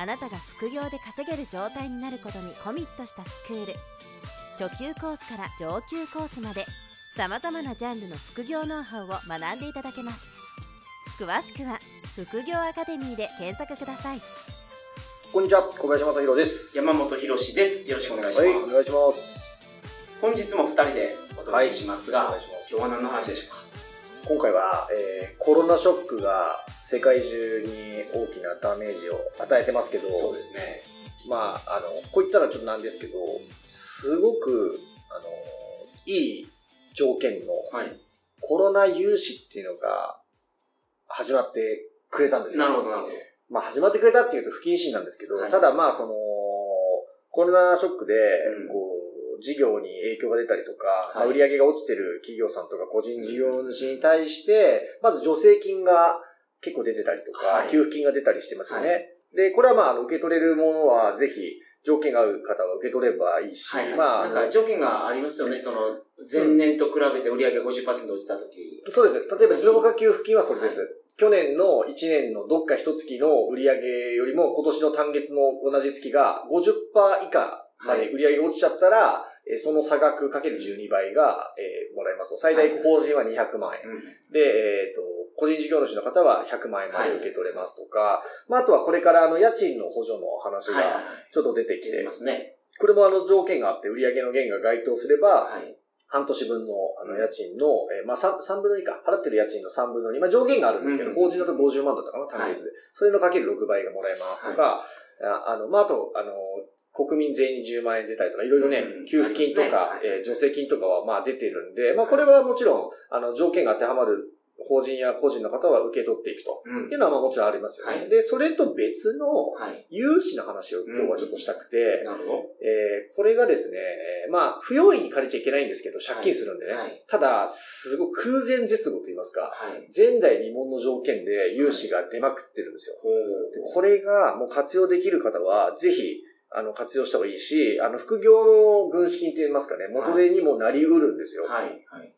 あなたが副業で稼げる状態になることにコミットしたスクール初級コースから上級コースまでさまざまなジャンルの副業ノウハウを学んでいただけます詳しくは副業アカデミーで検索くださいこんにちは、小林正宏です。山本博史です。よろしくお願いします。はい、お願いします。本日も二人でお届けしますが、お願いします今日は何の話でしょうか？今回は、えーコロナショックが世界中に大きなダメージを与えてますけど、そうですね。まあ、あの、こう言ったらちょっとなんですけど、すごく、あの、いい条件のはい。コロナ融資っていうのが始まってくれたんですよ。なるほど、なるほど。まあ始まってくれたっていうと不謹慎なんですけど、はいただまあその、コロナショックでうん、こう、事業に影響が出たりとか、まあはい売り上げが落ちてる企業さんとか個人事業主に対して、まず助成金が結構出てたりとか、はい給付金が出たりしてますよね。はで、これはまああの受け取れるものはぜひ、条件が合う方は受け取ればいいし、はい。まあ、なんか条件がありますよね。その、前年と比べて売り上げ50%落ちたとき。そうです。例えば持続化給付金はそれです。去年の1年のどっか一月の売上よりも今年の単月の同じ月が50%以下まで売上が落ちちゃったら、えーその差額かける12倍が、えーもらえますと。最大法人は200万円。うん。で、えっ、と、個人事業主の方は100万円まで受け取れますとか、まあ、あとはこれからあの家賃の補助の話はいはいがちょっと出てきて、出てますね。これもあの条件があって売上の減が該当すれば、はい。半年分のあの家賃の、えーまあ 3, 3分の2か、払ってる家賃の3分の2、まあ上限があるんですけど、うん法人だと50万だったかな、単月で。それのかける6倍がもらえますとか、ああの、まああと、あの、国民全員に10万円出たりとか、いろいろね、うん給付金とか、えー助成金とかはまあ出てるんで、まあこれはもちろん、あの、条件が当てはまる法人や個人の方は受け取っていくとうんいうのはまあもちろんありますよね。はいで、それと別のはい。融資の話を今日はちょっとしたくて、なるほど。えーこれがですね、えーまあ、不用意に借りちゃいけないんですけど、借金するんでね。はいただ、すごく空前絶後と言いますか、はい。前代未聞の条件で融資が出まくってるんですよ。これがもう活用できる方は、ぜひ、あの、活用した方がいいし、あの、副業の軍資金って言いますかね、元手にもなりうるんですよ。はい。はい。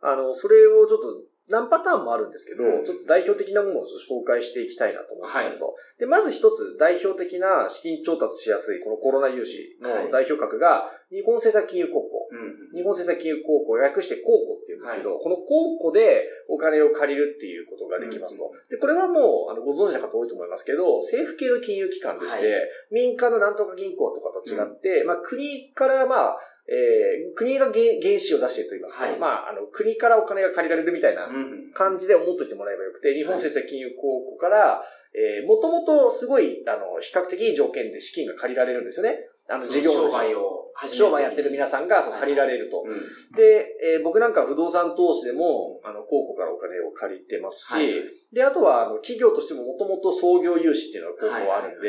あの、それをちょっと、何パターンもあるんですけど、うんちょっと代表的なものを紹介していきたいなと思ってますと。で、まず一つ代表的な資金調達しやすいこのコロナ融資の代表格が、日本政策金融高校。うん。日本政策金融高校、略して高校って言うんですけど、この高校でお金を借りるっていうことができますと。で、これはもう、あの、ご存知の方多いと思いますけど、政府系の金融機関でして、は民間のなんとか銀行とかと違って、まあ、国から、まあ、えー国が原原資を出していると言いますか、はい。まあ、あの、国からお金が借りられるみたいなうん。感じで思っといてもらえばよくて、日本政策金融高校から、えー、もともとすごい、あの、比較的いい条件で資金が借りられるんですよね。あの、事業商主売を商売やってる皆さんが借りられると。うん。で、えー僕なんかは不動産投資でも、あの、高校からお金を借りてますし、はいで、あとは、あの、企業としてももともと創業融資っていうのが高校はあるんで、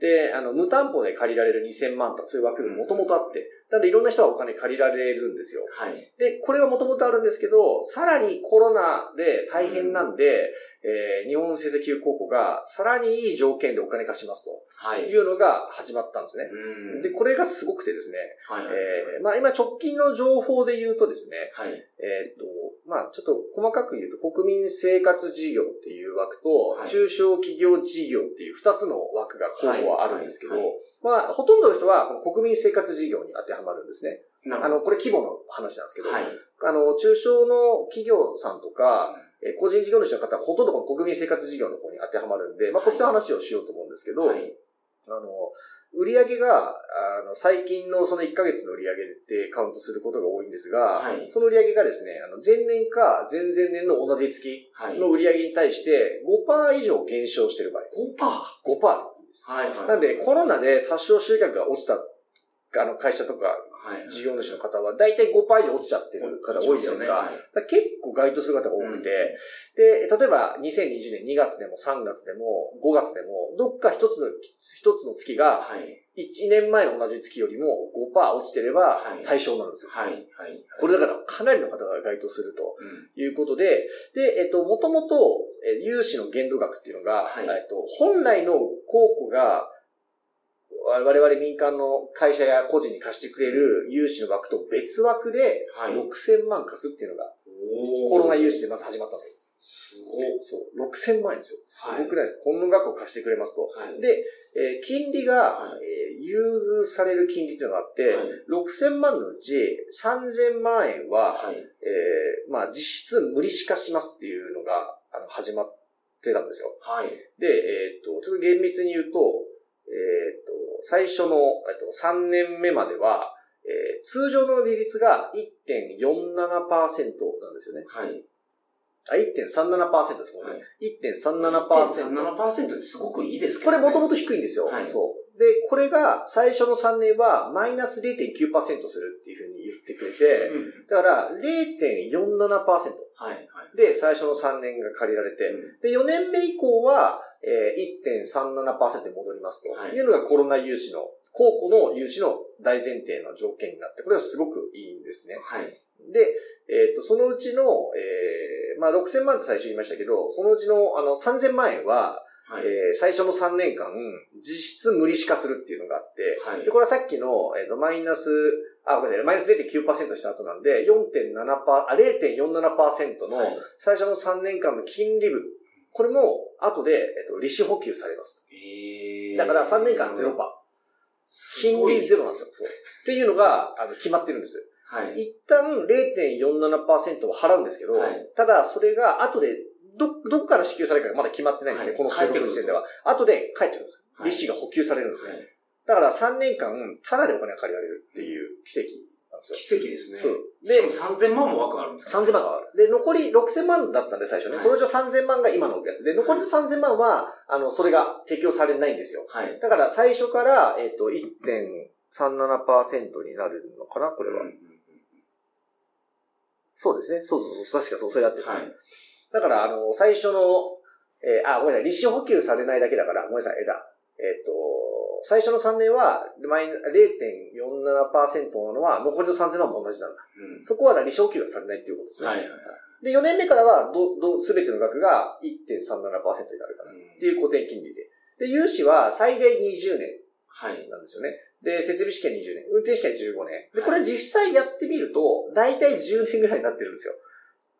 で、あの、無担保で借りられる2000万とかそういう枠がもともとあって、なんでいろんな人はお金借りられるんですよ。はい。で、これはもともとあるんですけど、さらにコロナで大変なんで、えー日本政策金融高校がさらにいい条件でお金貸しますはい。というのが始まったんですね。うん。で、これがすごくてですね、はい。えーまあ今直近の情報で言うとですね、はい。えーっと、まあちょっと細かく言うと国民生活事業っていう枠と、はい中小企業事業っていう二つの枠が候補はあるんですけど、まあほとんどの人は国民生活事業に当てはまるんですね。あの、これ規模の話なんですけど、ど。はい。あの、中小の企業さんとか、えー個人事業主の方はほとんどこの国民生活事業の方に当てはまるんで、まあ、はいこっちの話をしようと思うんですけど、はい。あの、売上が、あの、最近のその1ヶ月の売上でカウントすることが多いんですが、はいその売上がですね、あの、前年か前々年の同じ月はい。の売上に対して5%以上減少してる場合、5%。5%です。はい。はい。なんで、コロナで多少集客が落ちたあの、会社とか、はい。事業主の方は、だいたい5%以上落ちちゃってる方多いじゃないですか。結構該当する方が多くて、で、例えば2020年2月でも3月でも5月でも、どっか一つの、一つの月がはい。1年前の同じ月よりも5%落ちてればはい対象なんですよ。はい。はい。これだからかなりの方が該当するとうん。いうことで、で、えっと、もともと、え融資の限度額っていうのが、はいえっと、本来の公庫が、我々民間の会社や個人に貸してくれる融資の枠と別枠ではい。6000万貸すっていうのが、コロナ融資でまず始まったんですすごい。よ。そう、6000万円ですよ。すはいごくないですか、この額を貸してくれますと。はい。で、えー金利が、はいえー優遇される金利というのがあって、はい6000万のうち3000万円は、はい。えーまあ実質無利子化しますっていうのが、あの、始まってたんですよ。はい。で、えっ、と、ちょっと厳密に言うと、えっ、と、最初の、えっと、3年目までは、えー通常の利率が1.47%なんですよね。はい。あ、1.37%ですもんね。はい。1.37%。1.37%ってすごくいいですけこどね。れもともと低いんですよ。はいそう。で、これが最初の3年はマイナス0.9%するっていうふうに言ってくれて、うん。だから0.47%はい。はい。で最初の3年が借りられて、うんで、4年目以降は、えー、1.37%に戻りますとはいいうのがコロナ融資の、公庫の融資の大前提の条件になって、これはすごくいいんですね。はい。で、えっ、と、そのうちの、えー、まあ、6000万って最初言いましたけど、そのうちの、あの、3000万円は、はい。えー最初の3年間、実質無利子化するっていうのがあって、はいで、これはさっきの、えっ、と、マイナス、あ、ごめんなさい、マイナス0.9%した後なんで、4.7%、あ、0.47%のはい最初の3年間の金利分、これも後で、えっ、と、利子補給されます。えーだから3年間0%。金利ゼロなんですよ。そうっていうのが、あの、決まってるんです。はい。一旦0.47%を払うんですけど、はいただそれが後で、ど、どこから支給されるかがまだ決まってないんですね、はいこの収録の時点では。後で帰ってくるんです。はい利子が補給されるんですね。はいだから3年間、ただでお金が借りられるっていう奇跡なんですよ。奇跡ですね。そうで、でしかも3000万も枠あるんですか？3000万がある。で、残り6000万だったんで、最初ね。はいそのうちの3000万が今のやつで、残りの3000万は、あの、それが適用されないんですよ。はい。だから最初から、えっ、と、1.37%になるのかなこれは。うんうんそうですね。そうそうそう。確かそう、それやってる。はい。だから、あの、最初の、えーあ、ごめんなさい。利子補給されないだけだから、ごめんなさい。えだ。えっ、と、最初の3年は、マイナ0.47%なのは、残りの3000万も同じなんだ。うんそこは利子補給がされないっていうことですね。はいはいはい。で、4年目からは、ど、ど、すべての額が1.37%になるから。っていう固定金利で。で、融資は最大20年はい。なんですよね。で、設備試験20年、運転試験15年。で、これ実際やってみると、だいたい10年ぐらいになってるんですよ。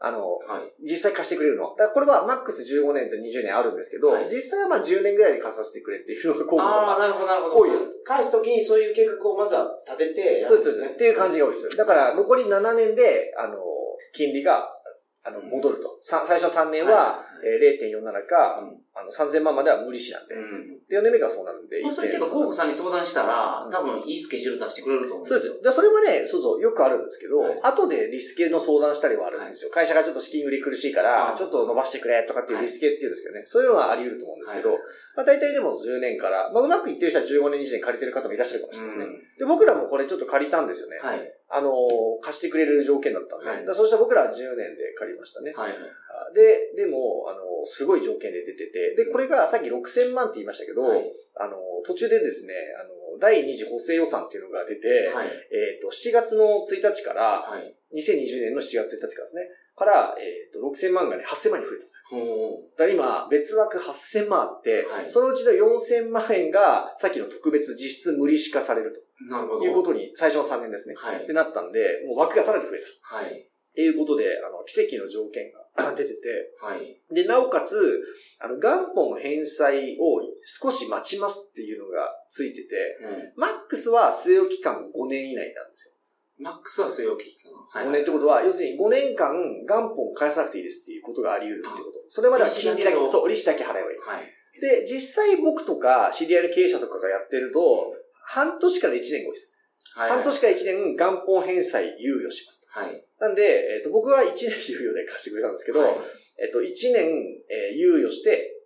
あの、はい。実際貸してくれるのは。だからこれはマックス15年と20年あるんですけど、はい実際はまあ10年ぐらいで貸させてくれっていうのが候補ああ、者なるほどなるほど。多いです。返すときにそういう計画をまずは立てて、そうです、そうです。っていう感じが多いです。だから残り7年で、あの、金利が、あの、戻ると。さ最初3年は、えー0.47か、うんあの、3000万までは無利子なんで。うん。で、4年目がそうなるんで。まあ、それけど、1.37広告さんに相談したらう、ん多分いいスケジュール出してくれると思うんそうですよ。で、それはね、そうそう、よくあるんですけど、はい後でリスケの相談したりはあるんですよ。会社がちょっと資金売り苦しいから、はいちょっと伸ばしてくれとかっていうリスケっていうんですけどね。そういうのはあり得ると思うんですけど、はいまあ大体でも10年から、まあうまくいってる人は15年、20年借りてる方もいらっしゃるかもしれないですね。うんで、僕らもこれちょっと借りたんですよね。はい。あのー、貸してくれる条件だったんで。はいだそうしたら僕らは10年で借りましたね。はい。で、でも、あのー、すごい条件で出てて、で、これがさっき6000万って言いましたけど、はい。あのー、途中でですね、あのー、第2次補正予算っていうのが出て、はい。えっ、と、7月の1日から、はい。2020年の7月1日からですね、から、えっ、と、6000万がね、8000万に増えたんですよ。ほだから今、別枠8000万あって、はいそのうちの4000万円が、さっきの特別実質無利子化されるう。なるほど。ということに、最初の3年ですね。はいって。なったんで、もう枠がさらに増えた。はい。っていうことで、あの、奇跡の条件が出てて、はい。で、なおかつ、あの、元本返済を少し待ちますっていうのがついてて、うん。マックスは据え置き期間5年以内なんですよ。マックスは据え置き期間。はい。5年ってことは、要するに5年間元本返さなくていいですっていうことがあり得るってこと。それまでは金利だけ、そう、利子だけ払えばいい。はい。で、実際僕とか知り合いの経営者とかがやってると、半年から1年後です。はい。半年から1年元本返済猶予しますと。はい。なんで、えっ、と、僕は1年猶予で貸してくれたんですけど、はいえっ、と、1年、えー猶予して、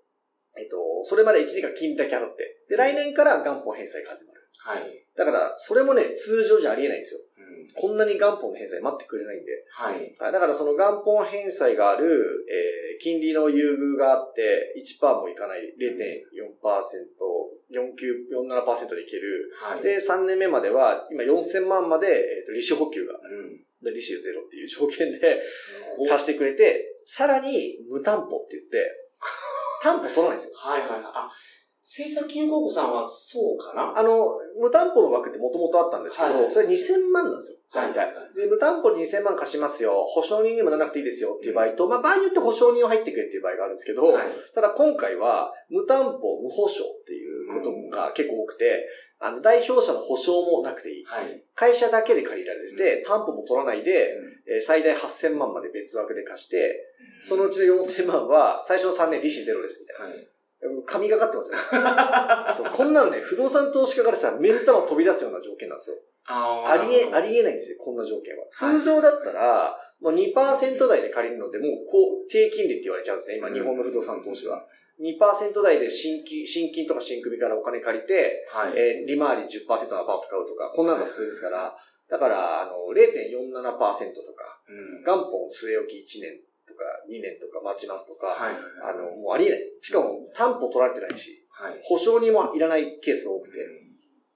えっ、と、それまで1年間金利だけ払って、で、来年から元本返済が始まる。はい。だから、それもね、通常じゃありえないんですよ。うん。こんなに元本の返済待ってくれないんで。はい。はいだからその元本返済がある、えー金利の優遇があって、1%もいかない、0.4%、49、47%でいける。はい。で、3年目までは、今4000万まで、えーと利子補給が、うん。で利子ゼロっていう条件で。貸してくれて、さらに無担保って言って、担保取らないんですよ。はいはいはい。あ、政策金融高校さんはそうかな？あの、無担保の枠ってもともとあったんですけど、はいそれ2000万なんですよ。はい大体。で、無担保に2000万貸しますよ。保証人にもならなくていいですよっていう場合と、まあ場合によって保証人を入ってくれっていう場合があるんですけど、はい。ただ今回は無担保、無保証っていうことが結構多くて、あの、代表者の保証もなくていい。はい。会社だけで借りられて、担保も取らないで、えー最大8000万まで別枠で貸して、そのうちの4000万は最初の3年利子ゼロですみたいな。はい。神がかってますよ。こんなのね、不動産投資家からしたら目ん玉飛び出すような条件なんですよ。あありえ、ありりえないんですよ、こんな条件は。はい通常だったら、もう2%台で借りるので、もうこう低金利って言われちゃうんですね、今、日本の不動産投資は。2%台で新金、新金とか新組からお金借りて、はい。えー利回り10%のアパート買うとか、こんなのが普通ですから、だから、あの、0.47%とか、うん。元本据え置き1年とか2年とか待ちますとか、はい。あの、もうありえない。しかも担保取られてないし、はい。保証人もいらないケースが多くて、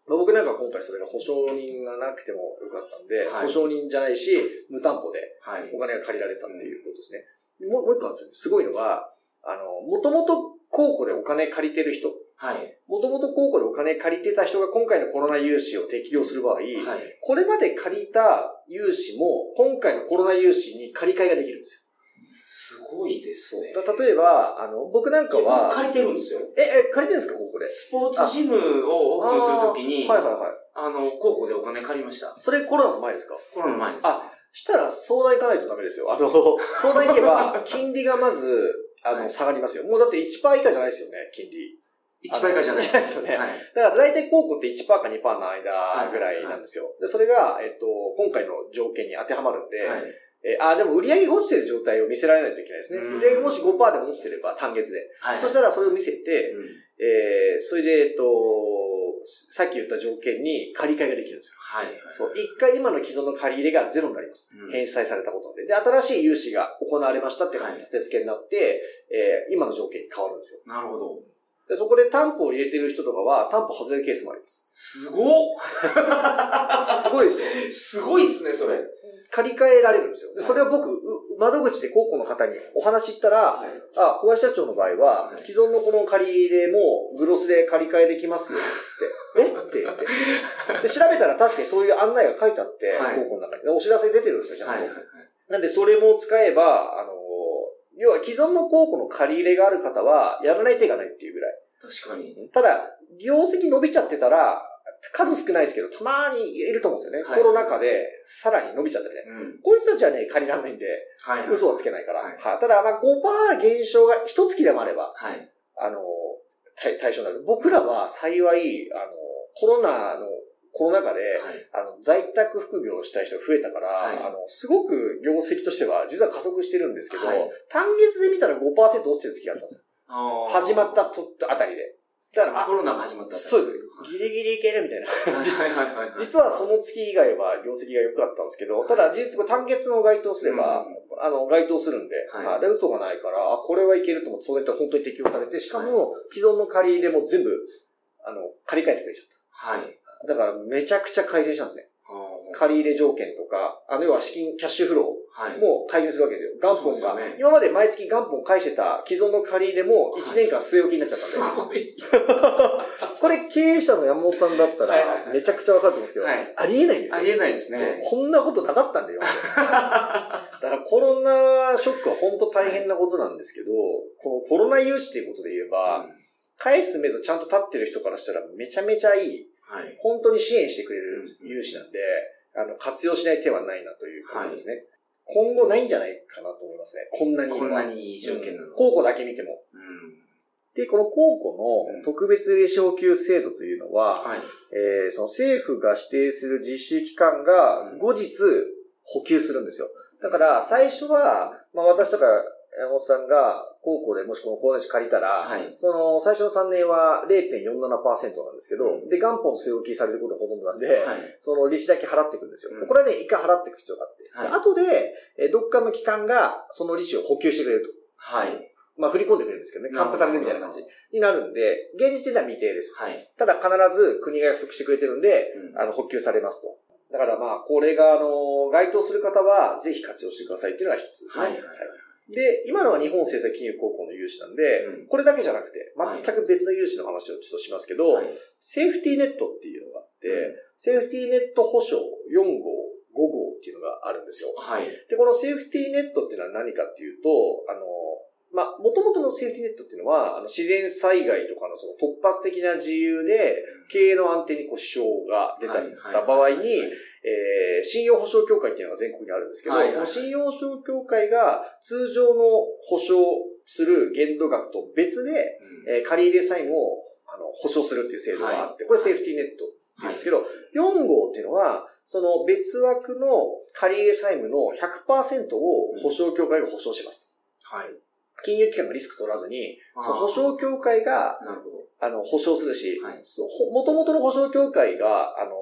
まあ僕なんか今回それが保証人がなくてもよかったんで、はい保証人じゃないし、無担保ではい。お金が借りられたっていうことですね。もうもう一個あるんですよ。すごいのが、あの、もともと公庫でお金借りてる人、はい。もともと公庫でお金借りてた人が今回のコロナ融資を適用する場合、はい。これまで借りた融資も今回のコロナ融資に借り換えができるんですすごいですね。例えば、あの、僕なんかは、借りてるんですよ。え、え、借りてるんですか、ここで。スポーツジムをオープンするときに、はいはいはい。あの、高校でお金借りました。それコロナの前ですか？コロナの前です。あ、したら相談行かないとダメですよ。あの、相談行けば、金利がまず、あの、はい下がりますよ。もうだって1%以下じゃないですよね、金利。1倍以下じゃない。じゃないですよね。はい。だから大体高校って1%か2%の間ぐらいなんですよ。で、それが、えっと、今回の条件に当てはまるんで、はい。えーあ、でも売り上げが落ちてる状態を見せられないといけないですね。うん売り上げがもし5%でも落ちてれば単月で。はい。そしたらそれを見せて、うんえーそれで、えっと、さっき言った条件に借り換えができるんですよ。はい。そう、一回今の既存の借り入れがゼロになります。うん返済されたことで。で、新しい融資が行われましたってはい立て付けになって、えー今の条件に変わるんですよ。なるほど。で、そこで担保を入れてる人とかは、担保外れるケースもあります。すごっすごいでしょすごいっすね、それ。借り換えられるんですよ。で、それを僕、う窓口で高校の方にお話しったら、はい。あ、小林社長の場合ははい、既存のこの借り入れもグロスで借り換えできますよって。え？って言って。で、調べたら確かにそういう案内が書いてあって、はい高校の中に。でお知らせ出てるんですよ、ちゃんと。はい。なんで、それも使えば、あの、要は既存の高校の借り入れがある方は、やらない手がないっていうぐらい。確かに。ただ、業績伸びちゃってたら、数少ないですけど、たまにいると思うんですよね。はいコロナ禍で、さらに伸びちゃったみたいな。うん。こういう人たちはね、借りられないんで、はい。嘘はつけないから。はいはいただ、まあ、5%減少が一月でもあれば、はい。あの、対対象になる。僕らは幸い、あの、コロナの、コロナ禍で、はい。あの、在宅副業をしたい人が増えたから、はいあの、すごく業績としては実は加速してるんですけど、はい単月で見たら5%落ちてる月があったんですよ。始まったとあたりで。だから、コロナが始まった。そうです。ギリギリいけるみたいな。はいはいはいはい。実はその月以外は業績が良かったんですけど、ただ事実これ単月の該当すれば、あの、該当するんで、はいあで嘘がないから、あ、これはいけると思って、そうやったら本当に適用されて、しかも、既存の借り入れも全部、あの、借り換えてくれちゃっはい。た。だから、めちゃくちゃ改善したんですね。借り入れ条件とか、あの、要は資金、キャッシュフロはい。ーも改善するわけですよ。元本が、ね今まで毎月元本返してた既存の借り入れも1年間据え置きになっちゃったんで、すごい。これ経営者の山本さんだったはいはいはいら、めちゃくちゃわかると思うんですけど、はいありえないんですよ。ありえないですね。こんなことなかったんだよ。だからコロナショックは本当大変なことなんですけど、このコロナ融資ということで言えば、返す目処ちゃんと立ってる人からしたらめちゃめちゃいい、はい。本当に支援してくれる融資なんで、あの、活用しない手はないなということですね。今後ないんじゃないかなと思いますね。こんなにいいこんなにいい条件なの。高校だけ見ても。うん。で、この高校の特別利子補給制度というのは、はい。えーその政府が指定する実施機関が後日補給するんですよ。だから最初は、まあ私とか山本さんが高校でもしこの高年借りたら、はいその最初の3年は0.47%なんですけど、うんで、元本据え置きされることがほとんどなんで、はい。その利子だけ払っていくんですよ。うんこれはね、一回払っていく必要があって。はいで後で、えーどっかの機関がその利子を補給してくれると。はい。まあ、振り込んでくれるんですけどね。還付されるみたいな感じになるんで、現時点では未定です。はい。ただ必ず国が約束してくれてるんで、うんあの、補給されますと。だからまあ、これが、あの、該当する方は、ぜひ活用してくださいっていうのが一つですね。はい。で、今のは日本政策金融高校の融資なんで、うんこれだけじゃなくて、はい全く別の融資の話をちょっとしますけど、はい。セーフティーネットっていうのがあって、セーフティーネット保証4号、5号っていうのがあるんですよ。はい。で、このセーフティーネットっていうのは何かっていうと、あの、まあ、元々のセーフティーネットっていうのは、あの自然災害とかのその突発的な自由で、経営の安定にこう支障が出たりした場合に、えー信用保証協会っていうのが全国にあるんですけど、はいはいはい。この信用保証協会が通常の保証する限度額と別で、うん。えー借入債務をあの保証するっていう制度があって、これセーフティーネットって言うんですけど、4号っていうのは、その別枠の借入債務の100%を保証協会が保証します。はい。金融機関がリスク取らずに、その保証協会が、なるほど。あの、保証するし、はい。そうほ元々の保証協会が、あの、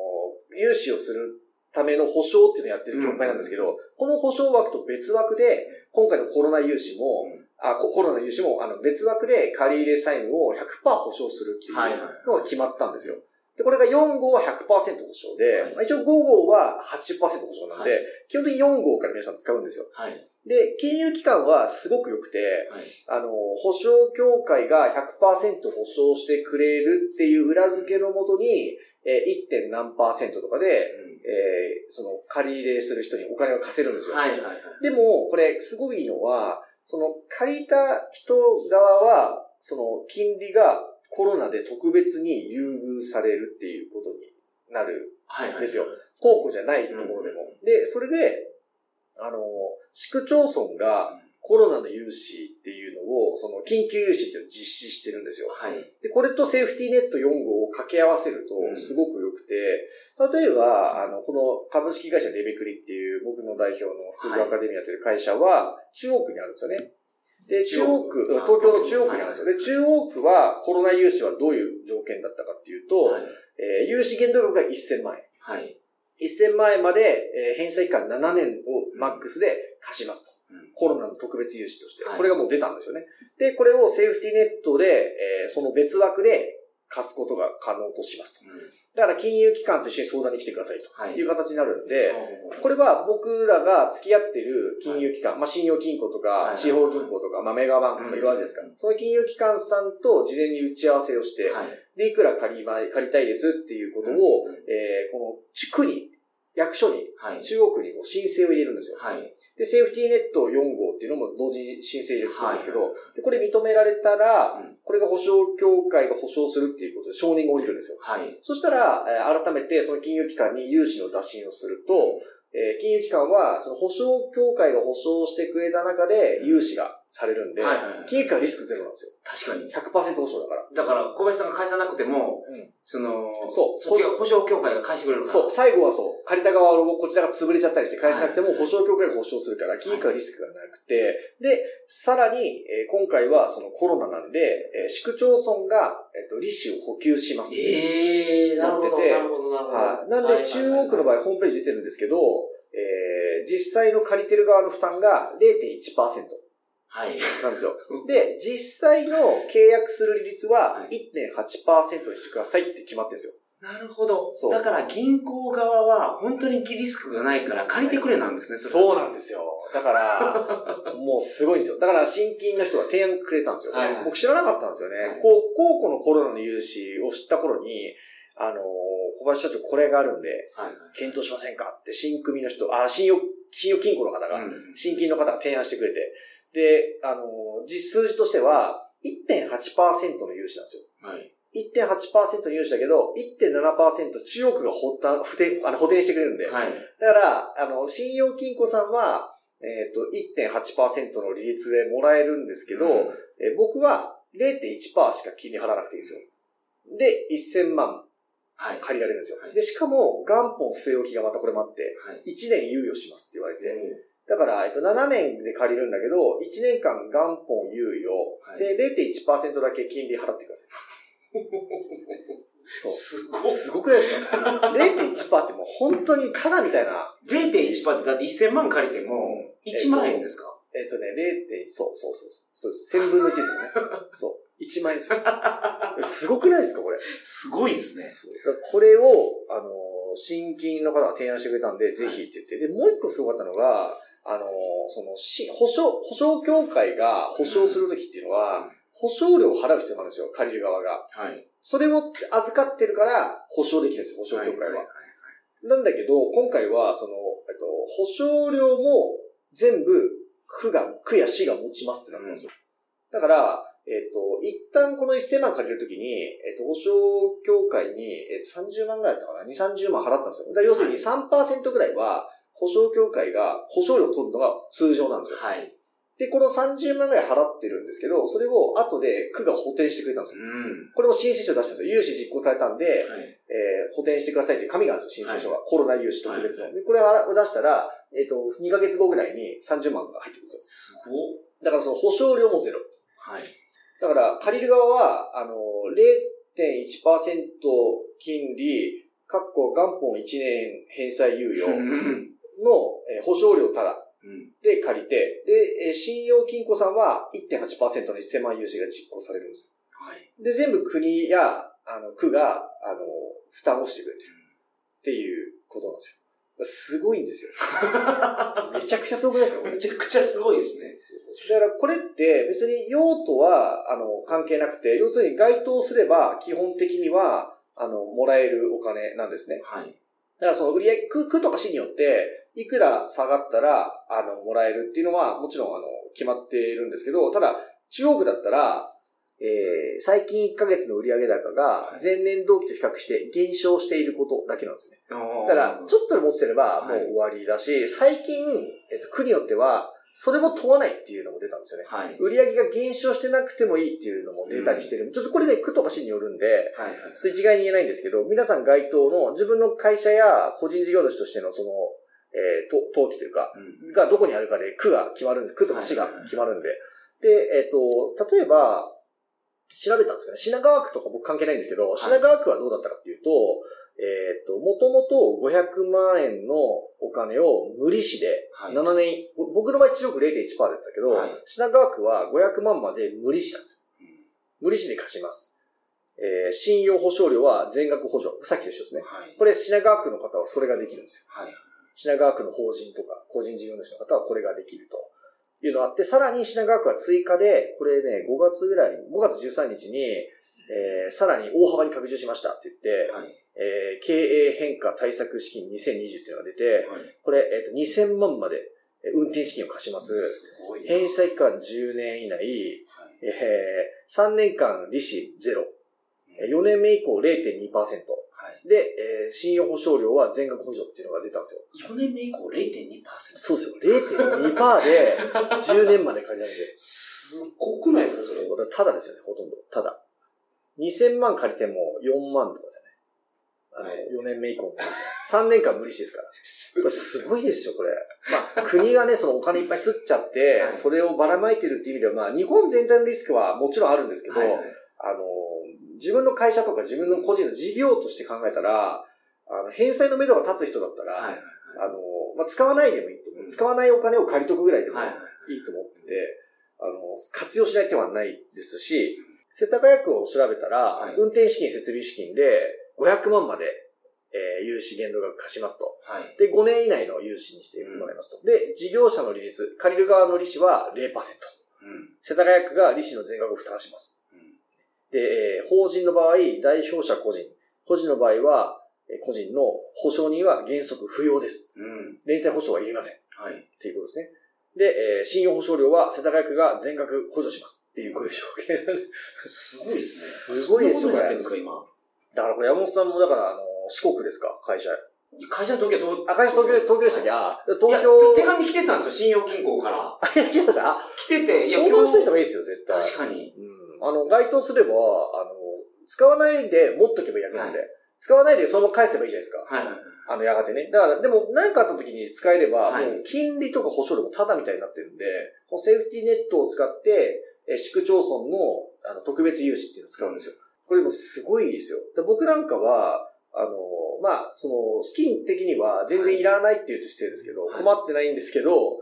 融資をするための保証っていうのをやってる協会なんですけど、この保証枠と別枠で、今回のコロナ融資も、うん。あココロナ融資も、あの、別枠で借り入れ債務を100%保証するっていうはいはい。のが決まったんですよ。で、これが4号は100%保証で、はいまあ一応5号は80%保証なんで、はい基本的に4号から皆さん使うんですよ。はい。で、金融機関はすごく良くて、はい。あの、保証協会が100%保証してくれるっていう裏付けのもとに、えー 1. 点何パーセントとかで、えーその、借り入れする人にお金を貸せるんですよ。はいはいはい。でも、これ、すごいのは、その、借りた人側は、その、金利がコロナで特別に優遇されるっていうことになるはいはい。ですよ公庫じゃないところでも。で、それで、あの、市区町村がコロナの融資っていうのを、その緊急融資っていうのを実施してるんですよ。はい。で、これとセーフティーネット4号を掛け合わせるとうんすごく良くて、例えば、あの、この株式会社レベクリっていう僕の代表の副業アカデミアという会社は中央区にあるんですよね。で、中央区、東京の中央区にあるんですよ。で、中央区はコロナ融資はどういう条件だったかっていうと、はい。えー融資限度額が1000万円。はい。1000万円まで、えー返済期間7年をマックスで貸しますと。うんコロナの特別融資として。はいこれがもう出たんですよね。で、これをセーフティーネットで、えーその別枠で貸すことが可能としますと。だから金融機関と一緒に相談に来てくださいとはい。いう形になるんで、はこれは僕らが付き合ってる金融機関、まあ信用金庫とか、はい地方銀行とか、まあメガバンクとかいろいろあるじゃないですか。その金融機関さんと事前に打ち合わせをして、い。で、いくら借りま、借りたいですっていうことを、えーこの地区に、役所に、はい。中央区にこう申請を入れるんですよ。はい。で、セーフティーネット4号っていうのも同時に申請入れてくるんですけど、はいでこれ認められたら、うんこれが保証協会が保証するっていうことで承認が降りるんですよ。はい。そしたら、えー改めてその金融機関に融資の打診をすると、えー金融機関はその保証協会が保証してくれた中で融資がされるんで、はいはいはい金融機関はリスクゼロなんですよ。確かに。100%保証だから。だから、小林さんが返さなくても、うんその、そうそっちが保証協会が返してくれるから。そう、最後はそう、借りた側をこちらが潰れちゃったりして返せなくても保証協会が保証するから、金融機関はリスクがなくて、で、さらに、えー今回はそのコロナなんで、えー市区町村が、えっと利子を補給します。ええなるほど、なるほど、なるほど。はい。なんで、中央区の場合、ホームページ出てるんですけど、えー実際の借りてる側の負担が0.1%はい。なんですよ。で、実際の契約する利率はは1.8%にしてくださいって決まってるんですよ。なるほど。そうだから、銀行側は、本当にリスクがないから、借りてくれなんですね、それそうなんですよ。だから、もうすごいんですよ。だから、新金の人が提案くれたんですよ。はいはい僕知らなかったんですよね。はいこう、高校のコロナの融資を知った頃に、あのー小林社長これがあるんで、はい。検討しませんかって新組の人、あ、信用、信用金庫の方が、うん新金の方が提案してくれて、で、あのー実数字としては、1.8%の融資なんですよ。はい。1.8%の融資だけど、1.7%中央区が補填、補填、あの補填してくれるんで。はい。だから、あの、信用金庫さんは、えっ、と、1.8%の利率でもらえるんですけど、うんえー僕は0.1%しか金利払わなくていいんですよ。で、1000万はい。借りられるんですよ。はいで、しかも、元本据え置きがまたこれもあって、はい。1年猶予しますって言われて、だから、えっと、7年で借りるんだけど、1年間元本猶予、はいで、0.1%だけ金利払ってください。そう。すごい。すごくないですか ?0.1% ってもう本当にただみたいな、0.1%ってだって1000万借りても1万円ですか、えっとね、0. そうそうそうそう。そうです。1000分の1ですよね。そう。1万円ですよ。すごくないですかこれ？すごいですね。これを、あの、新金の方が提案してくれたんで、ぜひって言って。で、もう一個すごかったのが、あの、その、し、保証、保証協会が保証するときっていうのは、保証料を払う必要があるんですよ、借りる側が。はい。それを預かってるから、保証できるんですよ、保証協会は。なんだけど、今回は、その、えっと、保証料も全部、区が、区や市が持ちますってなったんですよ。だから、えっと、一旦この1000万借りるときに、えっと、保証協会に、えっと、30万ぐらいだったかな ?2、30万払ったんですよ。だから要するに3%ぐらいは、保証協会が保証料を取るのが通常なんですよ。はい。で、この30万ぐらい払ってるんですけど、それを後で区が補填してくれたんですよ。うん。これも申請書出したんですよ。融資実行されたんで、はい。えー補填してくださいという紙があるんですよ、申請書が。コロナ融資特別の。はいで、これを出したら、えっ、と、2ヶ月後ぐらいに30万が入ってくるんですよ。すごっだからその保証料もゼロ。はい。だから、借りる側は、あの、0.1%金利、かっこ元本1年返済猶予うん。の、えー保証料ただうん。で借りて、で、えー信用金庫さんは1.8%の1000万融資が実行されるんです。はい。で、全部国や、あの、区が、あの、負担をしてくれてるっていうことなんですよ。すごいんですよ。めちゃくちゃすごくないですか？めちゃくちゃすごいですね。だからこれって別に用途は、あの、関係なくて、要するに該当すれば基本的には、あの、もらえるお金なんですね。はい。だからその売上区、区とか市によって、いくら下がったら、あの、もらえるっていうのは、もちろん、あの、決まっているんですけど、ただ、中央区だったら、えー、最近1ヶ月の売上高がはい前年同期と比較して減少していることだけなんですね。だだから、ちょっとでも落ちてればもうはい終わりだし、最近、えっと、区によっては、それも問わないっていうのも出たんですよね。はい。売上が減少してなくてもいいっていうのも出たりしてる。ちょっとこれね、区とか市によるんで、はい。ちょっと一概に言えないんですけど、皆さん該当の自分の会社や個人事業主としてのその、えー、と登記というか、うん。がどこにあるかで区が決まるんです。区とか市が決まるんで。で、えっ、と、例えば、調べたんですけどね、品川区とか僕関係ないんですけど、い品川区はどうだったかっていうと、えっ、と、もともと500万円のお金を無利子で、はい。7年、ぼ僕の場合中国0.1%だったけど、はい品川区は500万まで無利子なんですよ。うん無利子で貸します。えー信用保証料は全額補助。さっきと一緒ですね。はい。これ品川区の方はそれができるんですよ。はい。品川区の法人とか個人事業主の方はこれができるというのがあって、さらに品川区は追加で、これね、5月ぐらいに、5月13日に、えーさらに大幅に拡充しましたって言って、はい。えー経営変化対策資金2020っていうのが出て、はい。これ、えっ、と、2000万までえー運転資金を貸します。す。返済期間10年以内、はい。えー3年間利子ゼロ、えー4年目以降0.2%。はい。で、えー信用保証料は全額補助っていうのが出たんですよ。4年目以降0.2%。そうですよ。0.2%で10年まで借りられる。すごくないですか、それ。ただですよね、ほとんど。ただ。2000万借りても4万とかですよね。あの、はい4年目以降の。3年間無利子ですから。これすごいですよ、これ。まあ、国がね、そのお金いっぱい吸っちゃって、はいそれをばらまいてるっていう意味では、まあ、日本全体のリスクはもちろんあるんですけど、はいはいあの、自分の会社とか自分の個人の事業として考えたら、あの、返済の目処が立つ人だったら、はい。あの、まあ、使わないでもいいと思う。うん使わないお金を借りとくぐらいでもはい。いいと思ってて、あの、活用しない手はないですし、世田谷区を調べたら、はい運転資金、設備資金で500万まで、えー融資限度額貸しますと。はい。で、5年以内の融資にしてもらいますと。で、事業者の利率、借りる側の利子は0%。うん。世田谷区が利子の全額を負担します。うん。で、えー法人の場合、代表者個人。個人の場合は、えー個人の保証人は原則不要です。うん。連帯保証はいりません。はい。っていうことですね。で、えー信用保証料は世田谷区が全額補助します。っていう、こういう条件。すごいですね。すごいでしょそんなことやってるんですか、今。だからこれ山本さんも、だから、あの、四国ですか？会社。会社の時は東あ、会社東京、東京でしたっけ？東京。手紙来てたんですよ、信用金庫から。あ、来ました？あ、来てて、いや、相談しといた日方がいいですよ、絶対。確かに。うん。あの、該当すれば、あの、使わないで持っとけばいいだけなんで、使わないでそのまま返せばいいじゃないですか。はいはいはい。あの、やがてね。だから、でも何かあった時に使えれば、はいもう金利とか保証料もタダみたいになってるんで、このセーフティーネットを使って、えー市区町村のあの特別融資っていうのを使うんですよ。これもすごいですよ。で僕なんかは、あの、まあ、その、資金的には全然いらないっていうと姿勢ですけど、はい困ってないんですけど、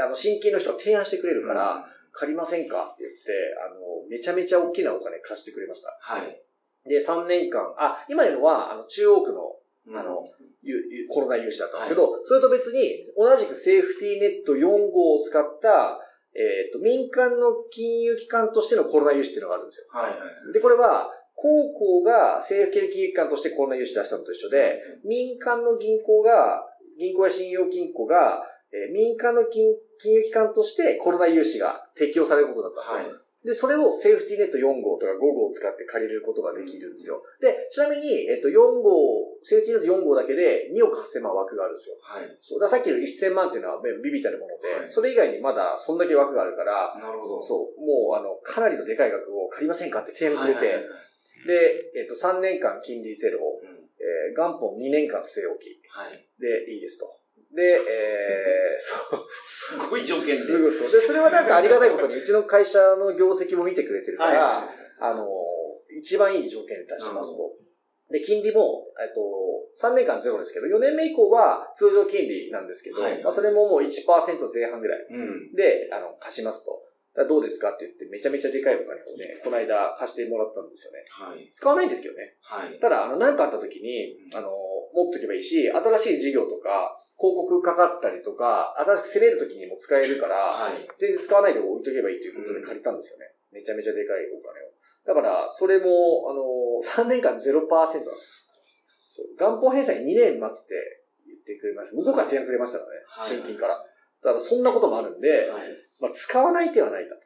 あの、新金の人が提案してくれるから、借りませんかって言って、あの、めちゃめちゃ大きなお金貸してくれました。はい。で、3年間、あ、今言うのは、あの、中央区のうんあの、ゆゆコロナ融資だったんですけど、それと別に、同じくセーフティーネット4号を使った、えっ、と、民間の金融機関としてのコロナ融資っていうのがあるんですよ。はいはい。で、これは、高校が政府系金融機関としてコロナ融資出したのと一緒で、民間の銀行が、銀行や信用金庫が、えー民間の金金融機関としてコロナ融資が適用されることだったんですよ。はい。で、それをセーフティーネット4号とか5号を使って借りることができるんですよ。で、ちなみに、えっと、4号、セーフティーネット4号だけで2億8000万枠があるんですよ。はい。そう。ださっきの1000万っていうのはビビたるもので、はいそれ以外にまだそんだけ枠があるから、なるほど。そう、もうあの、かなりのでかい額を借りませんかって提案くれて、で、えっと、3年間金利ゼロ、うんえー元本2年間据え置きはい。でいいですと。で、えー、そう。すごい条件で。すぐそう。で、それはなんかありがたいことに、うちの会社の業績も見てくれてるから、はい。あの、一番いい条件に達しますと。で、金利も、えっと、3年間ゼロですけど、4年目以降は通常金利なんですけど、はいまあ、それももう1%前半ぐらいうん。で、あの、貸しますと。どうですかって言って、めちゃめちゃでかいお金をね、この間貸してもらったんですよね。はい。使わないんですけどね。はい。ただ、あの、何かあった時に、うんあの、持っとけばいいし、新しい事業とか、広告かかったりとか、新しく攻める時にも使えるから、はい。全然使わないで置いとけばいいということで借りたんですよね。めちゃめちゃでかいお金を。だから、それも、あの、3年間0%なんです。そう。元本返済2年待つって言ってくれました。向こうから提案くれましたからね。はい新金から。だから、そんなこともあるんで、はい。まあ、使わない手はないかと。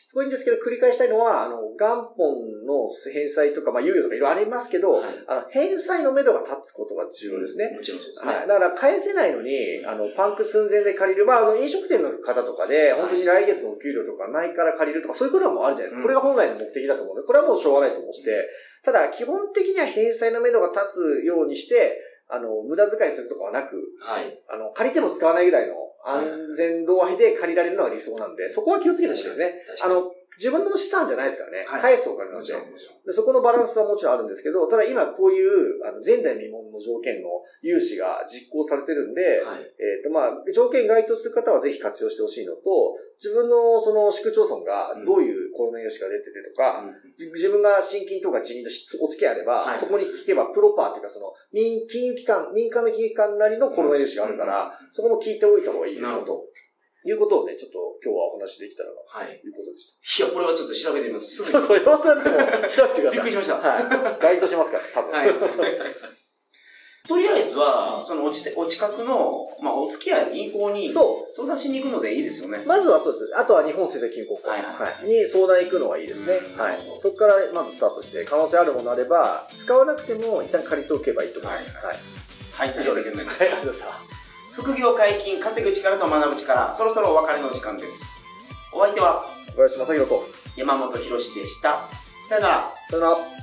うん。しつこいんですけど、繰り返したいのは、あの、元本の返済とか、まあ、猶予とかいろいろありますけど、はいあの、返済の目処が立つことが重要ですね。もちろんそうですね。はい。だから返せないのに、あの、パンク寸前で借りる。まあ、あの、飲食店の方とかで、本当に来月のお給料とかないから借りるとか、そういうことはもうあるじゃないですか。うんこれが本来の目的だと思うので、これはもうしょうがないと思って、ただ、基本的には返済の目処が立つようにして、あの、無駄遣いするとかはなく、はい。あの、借りても使わないぐらいの安全度合いで借りられるのが理想なんで、そこは気をつけてほしいですね。あの、自分の資産じゃないですからね。はい。返すお金なんで。でそこのバランスはもちろんあるんですけど、ただ今こういう、あの、前代未聞の条件の融資が実行されてるんで、はい。えっ、と、まあ、条件該当する方はぜひ活用してほしいのと、自分のその市区町村がどういうコロナ融資が出ててとか、自分が新金とか地銀とお付き合いあれば、はい。そこに聞けば、プロパーっていうか、その、民、金融機関、民間の金融機関なりのコロナ融資があるから、そこも聞いておいた方がいいですよ、ということをね、ちょっと今日はお話できたらな、はい。ということでした。いや、これはちょっと調べてみます。す ぐそうそう、山本さんでも調べてください。びっくりしました。はい。該当しますから、多分。はい。とりあえずは、そのおちてお近くの、まあ、お付き合いの銀行にそう。相談しに行くのでいいですよね。まずはそうです。あとは日本政策金庫に相談行くのはいいですねうん。は。いそこからまずスタートして、可能性あるものあれば、使わなくても一旦借りておけばいいと思います。ははい。はい、以上です。ありがとうございました。副業解禁、稼ぐ力と学ぶ力、そろそろお別れの時間です。お相手は小林正宏と、山本博史でした。さよなら。さよなら。